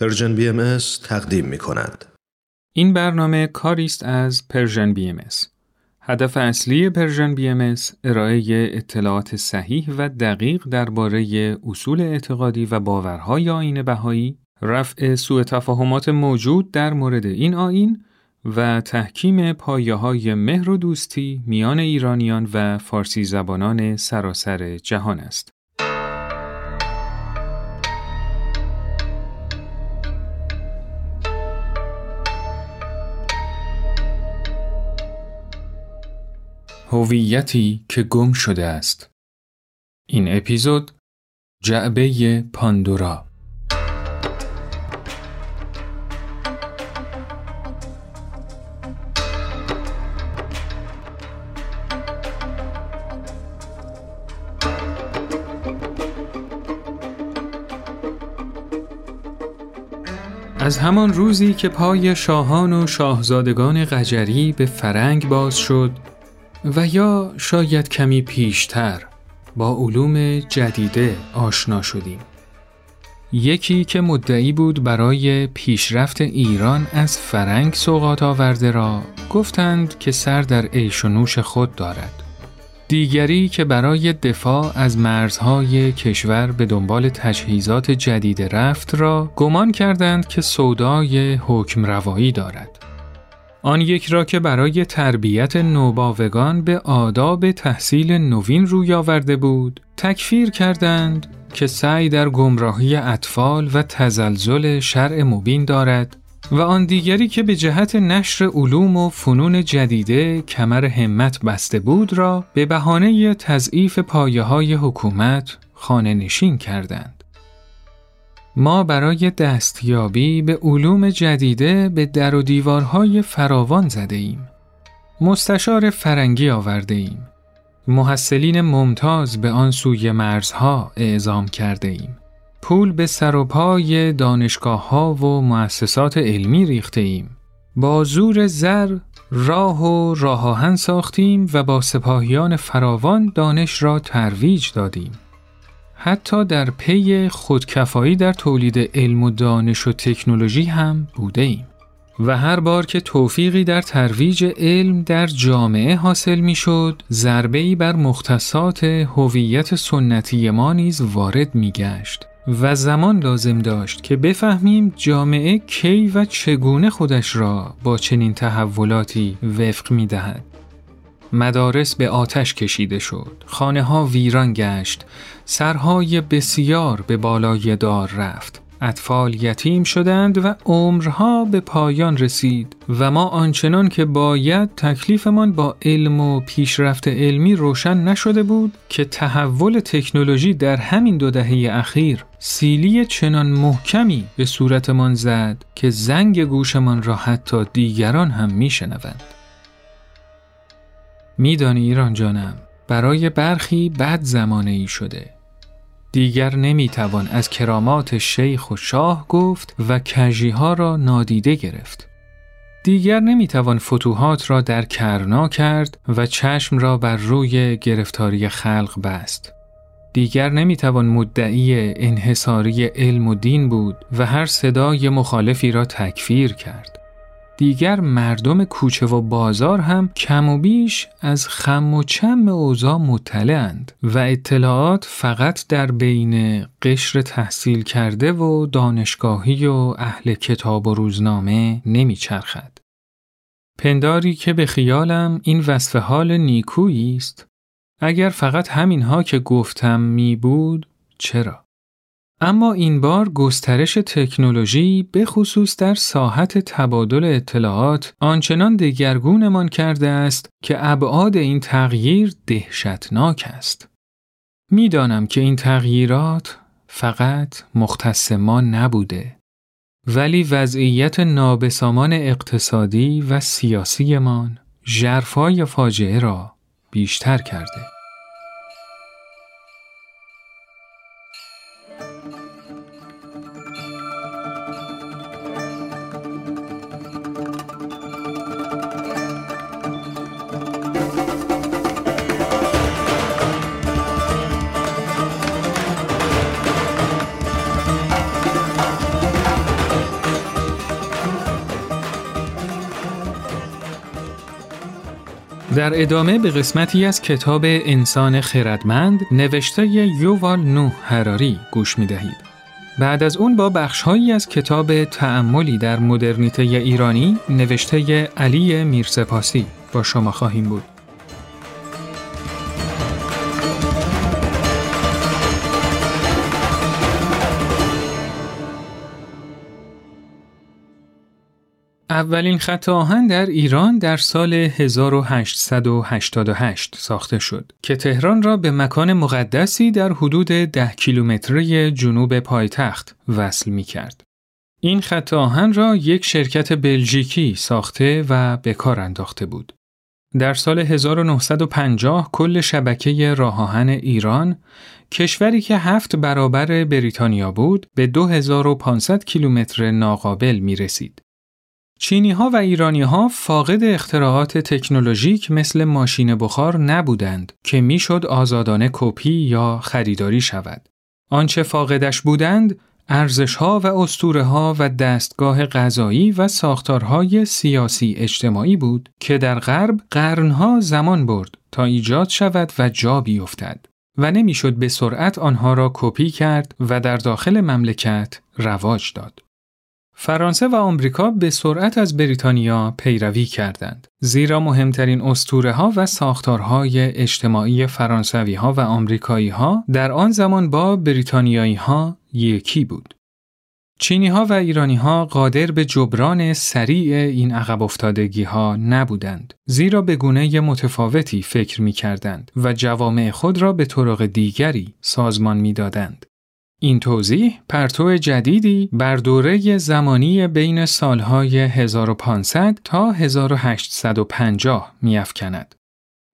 Persian BM تقدیم می کند. این برنامه کاری است از Persian BM هدف اصلی Persian BM ارائه اطلاعات صحیح و دقیق درباره اصول اعتقادی و باورهای آیین بهایی، رفع سوء تفاهمات موجود در مورد این آیین و تحکیم پایه های مهر و دوستی میان ایرانیان و فارسی زبانان سراسر جهان است. هویتی که گم شده است. این اپیزود جعبه پاندورا. از همان روزی که پای شاهان و شاهزادگان قجری به فرنگ باز شد و یا شاید کمی پیشتر با علوم جدیده آشنا شدیم. یکی که مدعی بود برای پیشرفت ایران از فرنگ سوقات آورده را گفتند که سر در عیش و نوش خود دارد. دیگری که برای دفاع از مرزهای کشور به دنبال تجهیزات جدید رفت را گمان کردند که سودای حکم روایی دارد. آن یک را که برای تربیت نوباوگان به آداب تحصیل نوین روی آورده بود تکفیر کردند که سعی در گمراهی اطفال و تزلزل شرع مبین دارد و آن دیگری که به جهت نشر علوم و فنون جدیده کمر همت بسته بود را به بهانه تضعیف پایه های حکومت خانه نشین کردند. ما برای دستیابی به علوم جدیده به در و دیوارهای فراوان زده ایم. مستشار فرنگی آورده ایم. محصلین ممتاز به آن سوی مرزها اعزام کرده ایم. پول به سر و پای دانشگاه ها و مؤسسات علمی ریخته ایم. با زور زر راه و راه آهن ساختیم و با سپاهیان فراوان دانش را ترویج دادیم. حتی در پی خودکفایی در تولید علم و دانش و تکنولوژی هم بوده ایم. و هر بار که توفیقی در ترویج علم در جامعه حاصل می‌شد، ضربه‌ای بر مختصات هویت سنتی ما نیز وارد میگشت و زمان لازم داشت که بفهمیم جامعه کی و چگونه خودش را با چنین تحولاتی وفق می‌دهد. مدارس به آتش کشیده شد، خانه ها ویران گشت، سرهای بسیار به بالای دار رفت. اطفال یتیم شدند و عمرها به پایان رسید و ما آنچنان که باید تکلیفمان با علم و پیشرفت علمی روشن نشده بود که تحول تکنولوژی در همین دو دهه اخیر سیلی چنان محکمی به صورتمان زد که زنگ گوشمان را حتی دیگران هم میشنوند. میدانی ایران جانم برای برخی بد زمانه ای شده. دیگر نمی‌توان از کرامات شیخ و شاه گفت و کجی ها را نادیده گرفت. دیگر نمی‌توان فتوحات را در کرنا کرد و چشم را بر روی گرفتاری خلق بست. دیگر نمی‌توان مدعی انحصاری علم و دین بود و هر صدای مخالفی را تکفیر کرد. دیگر مردم کوچه و بازار هم کم و بیش از خم و چم اوضاع مطلعند و اطلاعات فقط در بین قشر تحصیل کرده و دانشگاهی و اهل کتاب و روزنامه نمیچرخد. پنداری که به خیالم این وصف حال نیکویی است اگر فقط همینها که گفتم می بود چرا؟ اما این بار گسترش تکنولوژی به خصوص در ساحت تبادل اطلاعات آنچنان دگرگونمان کرده است که ابعاد این تغییر دهشتناک است. می‌دانم که این تغییرات فقط مختص ما نبوده ولی وضعیت نابسامان اقتصادی و سیاسیمان ژرفای فاجعه را بیشتر کرده. در ادامه به قسمتی از کتاب انسان خردمند نوشته یووال نوح هراری گوش می دهید. بعد از اون با بخشهایی از کتاب تعملی در مدرنیته ایرانی نوشته علی میرسپاسی با شما خواهیم بود. اولین خط آهن در ایران در سال 1888 ساخته شد که تهران را به مکان مقدسی در حدود ده کیلومتری جنوب پایتخت وصل می کرد. این خط آهن را یک شرکت بلژیکی ساخته و به کار انداخته بود. در سال 1950 کل شبکه راه آهن ایران کشوری که هفت برابر بریتانیا بود به 2500 کیلومتر ناقابل می رسید. چینی ها و ایرانی ها فاقد اختراعات تکنولوژیک مثل ماشین بخار نبودند که می‌شد آزادانه کپی یا خریداری شود. آنچه فاقدش بودند ارزش ها و اسطوره ها و دستگاه غذایی و ساختارهای سیاسی اجتماعی بود که در غرب قرنها زمان برد تا ایجاد شود و جا بیفتد و نمی‌شد به سرعت آنها را کپی کرد و در داخل مملکت رواج داد. فرانسه و آمریکا به سرعت از بریتانیا پیروی کردند زیرا مهمترین اسطوره ها و ساختارهای اجتماعی فرانسوی ها و آمریکایی ها در آن زمان با بریتانیایی ها یکی بود چینی ها و ایرانی ها قادر به جبران سریع این عقب افتادگی ها نبودند زیرا به گونه متفاوتی فکر می کردند و جوامع خود را به طرق دیگری سازمان می دادند. این توضیح پرتو جدیدی بر دوره زمانی بین سالهای 1500 تا 1850 میافکند.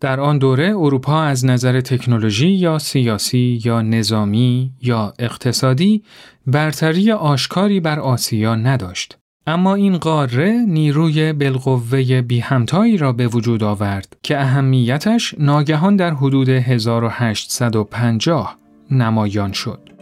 در آن دوره اروپا از نظر تکنولوژی یا سیاسی یا نظامی یا اقتصادی برتری آشکاری بر آسیا نداشت. اما این قاره نیروی بالقوه بی همتایی را به وجود آورد که اهمیتش ناگهان در حدود 1850 نمایان شد.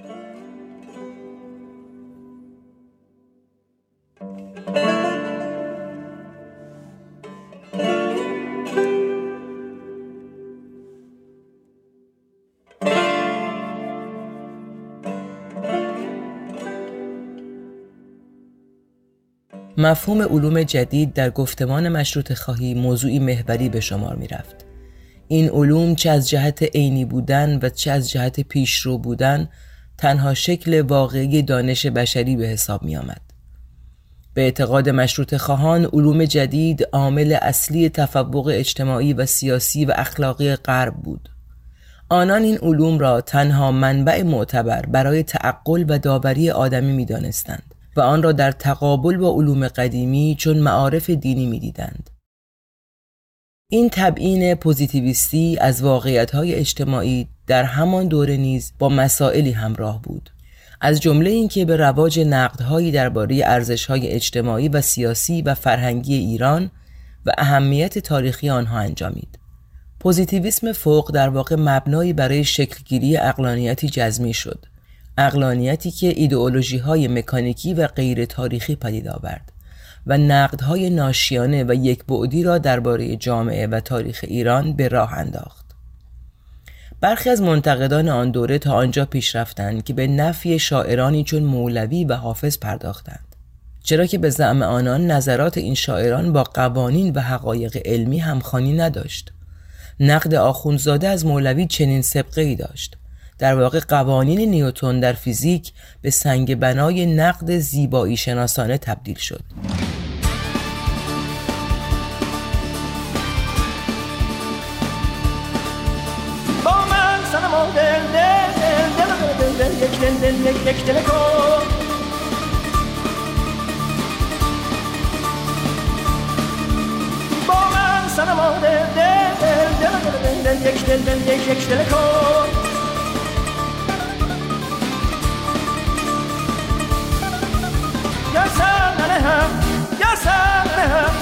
مفهوم علوم جدید در گفتمان مشروط خواهی موضوعی محوری به شمار می رفت. این علوم چه از جهت عینی بودن و چه از جهت پیشرو بودن تنها شکل واقعی دانش بشری به حساب می آمد. به اعتقاد مشروط خواهان علوم جدید عامل اصلی تفوق اجتماعی و سیاسی و اخلاقی غرب بود. آنان این علوم را تنها منبع معتبر برای تعقل و داوری آدمی می دانستند. و آن را در تقابل با علوم قدیمی چون معارف دینی می‌دیدند. این تبعین پوزیتیویستی از واقعیت‌های اجتماعی در همان دوره نیز با مسائلی همراه بود. از جمله اینکه به رواج نقدهایی درباره ارزش‌های اجتماعی و سیاسی و فرهنگی ایران و اهمیت تاریخی آنها انجامید. پوزیتیویسم فوق در واقع مبنایی برای شکلگیری اقلانیتی جزمی شد اقلانیتی که ایدئولوژی های مکانیکی و غیر تاریخی پدید آورد و نقدهای ناشیانه و یک بعدی را درباره جامعه و تاریخ ایران به راه انداخت. برخی از منتقدان آن دوره تا آنجا پیش رفتند که به نفی شاعرانی چون مولوی و حافظ پرداختند. چرا که به زعم آنان نظرات این شاعران با قوانین و حقایق علمی همخوانی نداشت. نقد آخوندزاده از مولوی چنین سبقه ای داشت. در واقع قوانین نیوتون در فیزیک به سنگ بنای نقد زیبایی شناسانه تبدیل شد. با من سنما دل دل دل یک دل دل یک دل کن با من سنما دل دل دل دل دل یک دل دل یک دل کن یا هم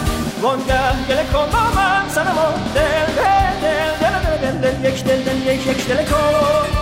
وانگه گله کن با من سنما دل دل دل دل دل دل یک دل دل یک یک دل کن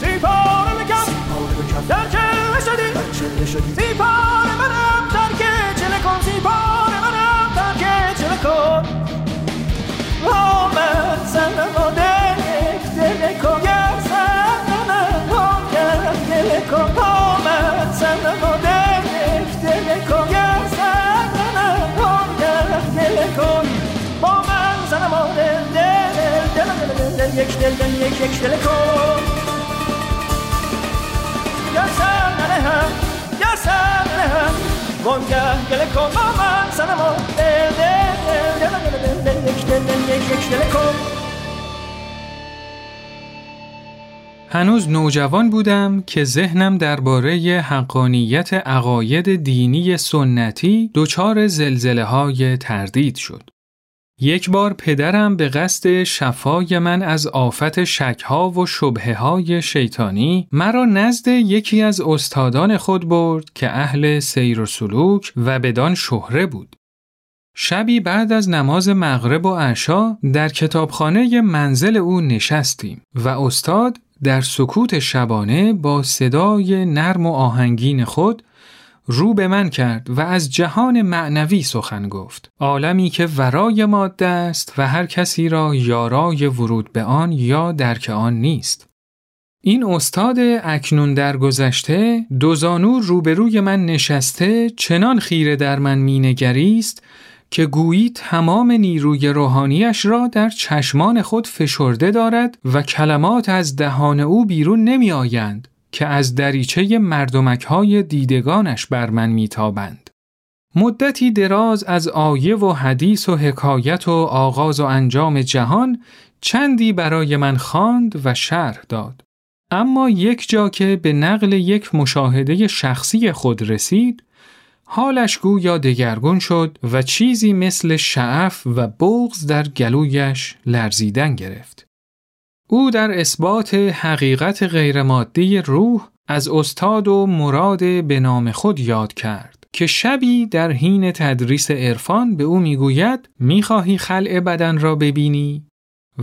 زی پاره میکم در چله شدی زی پاره هنوز نوجوان بودم که ذهنم درباره حقانیت عقاید دینی سنتی دچار زلزله های تردید شد. یک بار پدرم به قصد شفای من از آفت شکها و شبه های شیطانی مرا نزد یکی از استادان خود برد که اهل سیر و سلوک و بدان شهره بود. شبی بعد از نماز مغرب و عشا در کتابخانه منزل او نشستیم و استاد در سکوت شبانه با صدای نرم و آهنگین خود رو به من کرد و از جهان معنوی سخن گفت. عالمی که ورای ماده است و هر کسی را یارای ورود به آن یا درک آن نیست. این استاد اکنون در گذشته دوزانو روبروی من نشسته چنان خیره در من مینگریست که گویی تمام نیروی روحانیش را در چشمان خود فشرده دارد و کلمات از دهان او بیرون نمی آیند که از دریچه مردمک های دیدگانش بر من میتابند. مدتی دراز از آیه و حدیث و حکایت و آغاز و انجام جهان چندی برای من خواند و شرح داد. اما یک جا که به نقل یک مشاهده شخصی خود رسید، حالش گویا دگرگون شد و چیزی مثل شعف و بغز در گلویش لرزیدن گرفت. او در اثبات حقیقت غیرمادی روح از استاد و مراد به نام خود یاد کرد که شبی در حین تدریس عرفان به او می‌گوید می‌خواهی خلع بدن را ببینی؟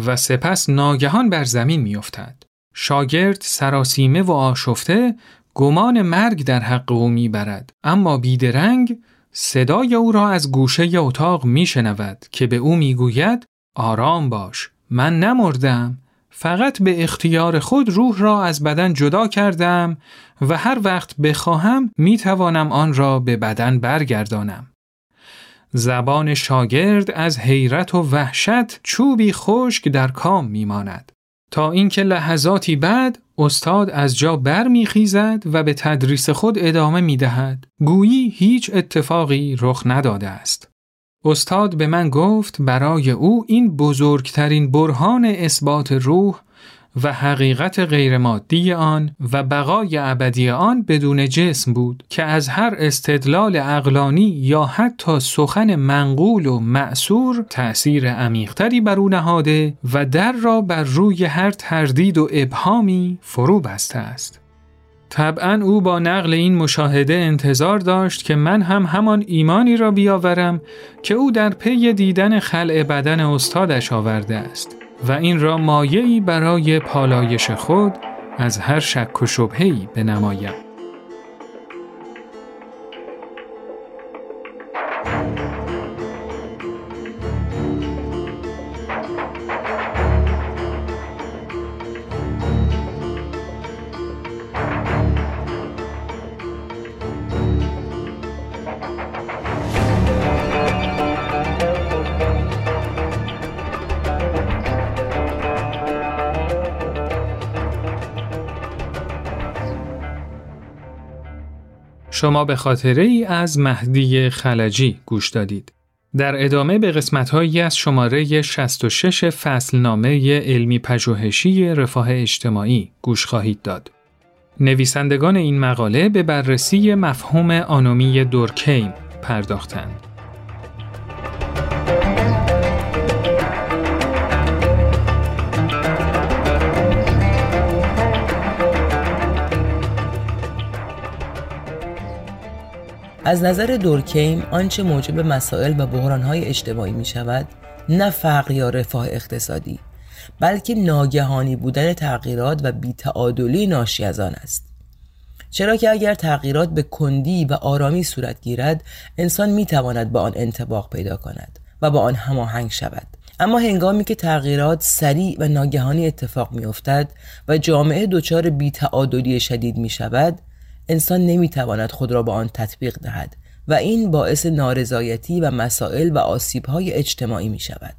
و سپس ناگهان بر زمین میافتد. شاگرد سراسیمه و آشفته گمان مرگ در حق او می‌برد. اما بیدرنگ صدای او را از گوشه اتاق میشنود که به او می‌گوید آرام باش من نمردم. فقط به اختیار خود روح را از بدن جدا کردم و هر وقت بخواهم می توانم آن را به بدن برگردانم. زبان شاگرد از حیرت و وحشت چوبی خشک در کام می ماند. تا اینکه لحظاتی بعد استاد از جا برمیخیزد و به تدریس خود ادامه می دهد. گویی هیچ اتفاقی رخ نداده است. استاد به من گفت برای او این بزرگترین برهان اثبات روح و حقیقت غیرمادی آن و بقای ابدی آن بدون جسم بود که از هر استدلال اقلانی یا حتی سخن منقول و معصور تأثیر عمیقتری بر او نهاده و در را بر روی هر تردید و ابهامی فرو بسته است. طبعا او با نقل این مشاهده انتظار داشت که من هم همان ایمانی را بیاورم که او در پی دیدن خلع بدن استادش آورده است و این را مایعی برای پالایش خود از هر شک و شبهی بنمایم. شما به خاطره ای از مهدی خلجی گوش دادید. در ادامه به قسمتهایی از شماره 66 فصلنامه علمی پژوهشی رفاه اجتماعی گوش خواهید داد. نویسندگان این مقاله به بررسی مفهوم آنومی دورکیم پرداختند. از نظر دورکیم آنچه موجب مسائل و بحرانهای اجتماعی می شود نه فقر یا رفاه اقتصادی بلکه ناگهانی بودن تغییرات و بیتعادلی ناشی از آن است. چرا که اگر تغییرات به کندی و آرامی صورت گیرد انسان می تواند با آن انتباق پیدا کند و با آن هماهنگ شود. اما هنگامی که تغییرات سریع و ناگهانی اتفاق می افتد و جامعه دچار بیتعادلی شدید می شود انسان نمی تواند خود را با آن تطبیق دهد و این باعث نارضایتی و مسائل و آسیبهای اجتماعی می شود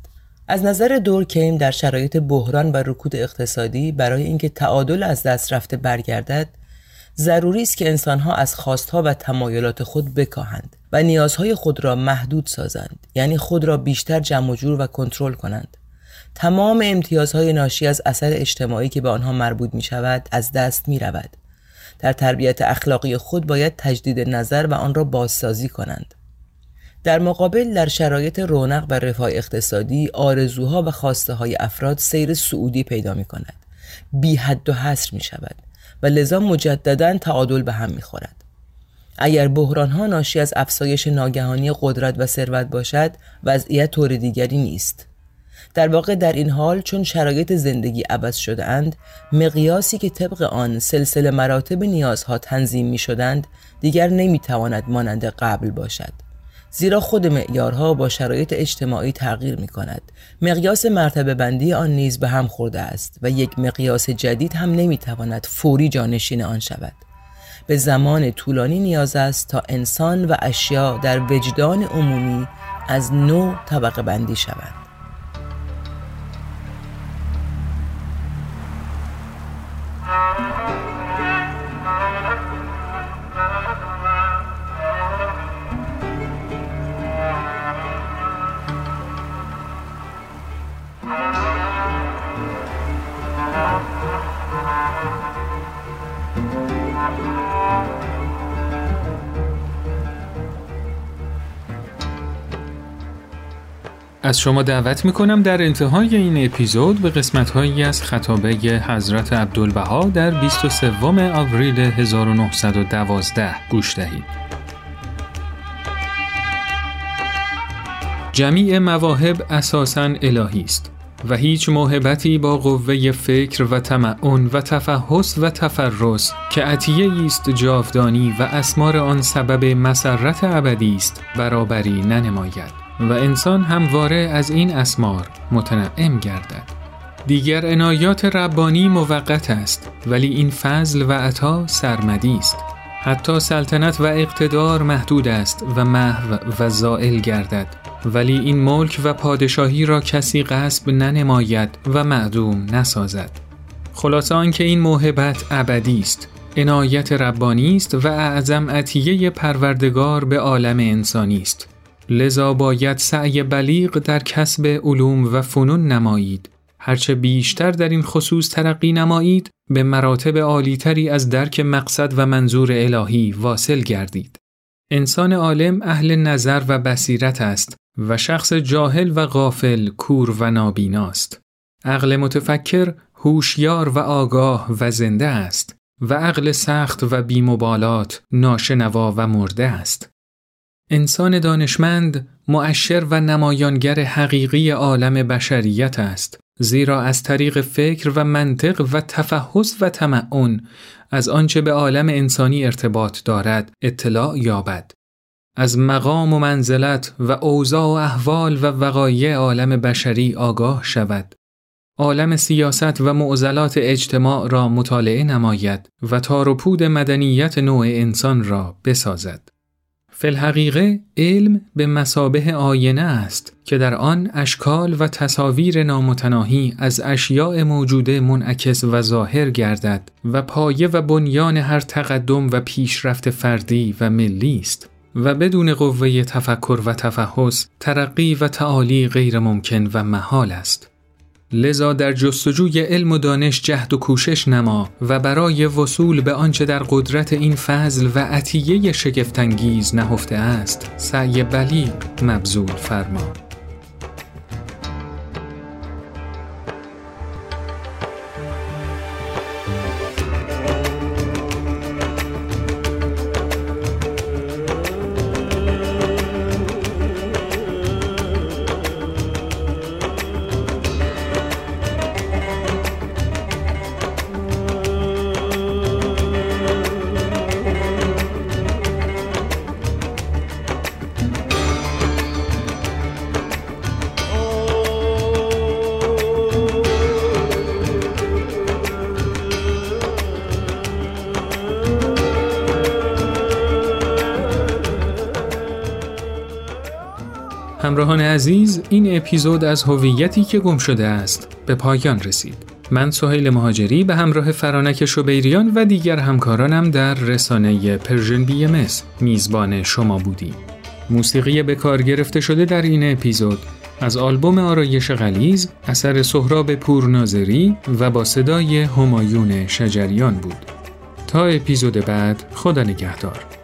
از نظر دورکیم در شرایط بحران و رکود اقتصادی برای اینکه تعادل از دست رفته برگردد ضروری است که انسانها از خواستها و تمایلات خود بکاهند و نیازهای خود را محدود سازند یعنی خود را بیشتر جمع جور و کنترل کنند. تمام امتیازهای ناشی از اثر اجتماعی که به آنها مربوط می شود از دست می رود در تربیت اخلاقی خود باید تجدید نظر و آن را بازسازی کنند. در مقابل در شرایط رونق و رفاه اقتصادی آرزوها و خواسته های افراد سیر سعودی پیدا می کند بی حد و حصر می شود و لذا مجددا تعادل به هم می خورد اگر بحران ها ناشی از افزایش ناگهانی قدرت و ثروت باشد وضعیت طور دیگری نیست. در واقع در این حال چون شرایط زندگی عوض شده اند مقیاسی که طبق آن سلسله مراتب نیازها تنظیم می شدند دیگر نمی تواند مانند قبل باشد. زیرا خود معیارها با شرایط اجتماعی تغییر می کند مقیاس مرتبه بندی آن نیز به هم خورده است و یک مقیاس جدید هم نمی تواند فوری جانشین آن شود. به زمان طولانی نیاز است تا انسان و اشیا در وجدان عمومی از نو طبقه بندی شوند. از شما دعوت می‌کنم در انتهای این اپیزود به قسمتهایی از خطابه حضرت عبدالبها در 23 آوریل 1912 گوش دهید. جمیع مواهب اساساً الهی است و هیچ موهبتی با قوه فکر و تمعن و تفحص و تفرس که عطیه است جاودانی و اسمار آن سبب مسرت ابدی است برابری ننماید و انسان همواره از این اسمار متنعم گردد. دیگر عنایات ربانی موقت است ولی این فضل و عطا سرمدی است. حتی سلطنت و اقتدار محدود است و محو و زائل گردد ولی این ملک و پادشاهی را کسی غصب ننماید و معدوم نسازد. خلاصه آنکه این موهبت ابدی است. عنایت ربانی است و اعظم عطیه پروردگار به عالم انسانی است. لذا باید سعی بلیغ در کسب علوم و فنون نمایید. هرچه بیشتر در این خصوص ترقی نمایید به مراتب عالیتری از درک مقصد و منظور الهی واصل گردید. انسان عالم اهل نظر و بصیرت است و شخص جاهل و غافل کور و نابیناست. عقل متفکر هوشیار و آگاه و زنده است و عقل سخت و بیمبالات ناشنوا و مرده است. انسان دانشمند مؤشر و نمایانگر حقیقی عالم بشریت است زیرا از طریق فکر و منطق و تفحص و تمعن از آنچه به عالم انسانی ارتباط دارد اطلاع یابد. از مقام و منزلت و اوضاع و احوال و وقایع عالم بشری آگاه شود. عالم سیاست و معضلات اجتماع را مطالعه نماید و تار و پود مدنیت نوع انسان را بسازد. فلحقیقه علم به مسابه آینه است که در آن اشکال و تصاویر نامتناهی از اشیاء موجوده منعکس و ظاهر گردد و پایه و بنیان هر تقدم و پیشرفت فردی و ملی است و بدون قوه تفکر و تفحص ترقی و تعالی غیر ممکن و محال است. لذا در جستجوی علم و دانش جهد و کوشش نما و برای وصول به آنچه در قدرت این فضل و عطیه شگفتانگیز نهفته است سعی بلیغ مبذول فرما. همراهان عزیز این اپیزود از هویتی که گم شده است به پایان رسید. من سهیل مهاجری به همراه فرانک شبیریان و دیگر همکارانم در رسانه Persian BM میزبان شما بودیم. موسیقی به کار گرفته شده در این اپیزود از آلبوم آرایش غلیظ اثر سهراب پورناظری و با صدای همایون شجریان بود. تا اپیزود بعد خدا نگهدار.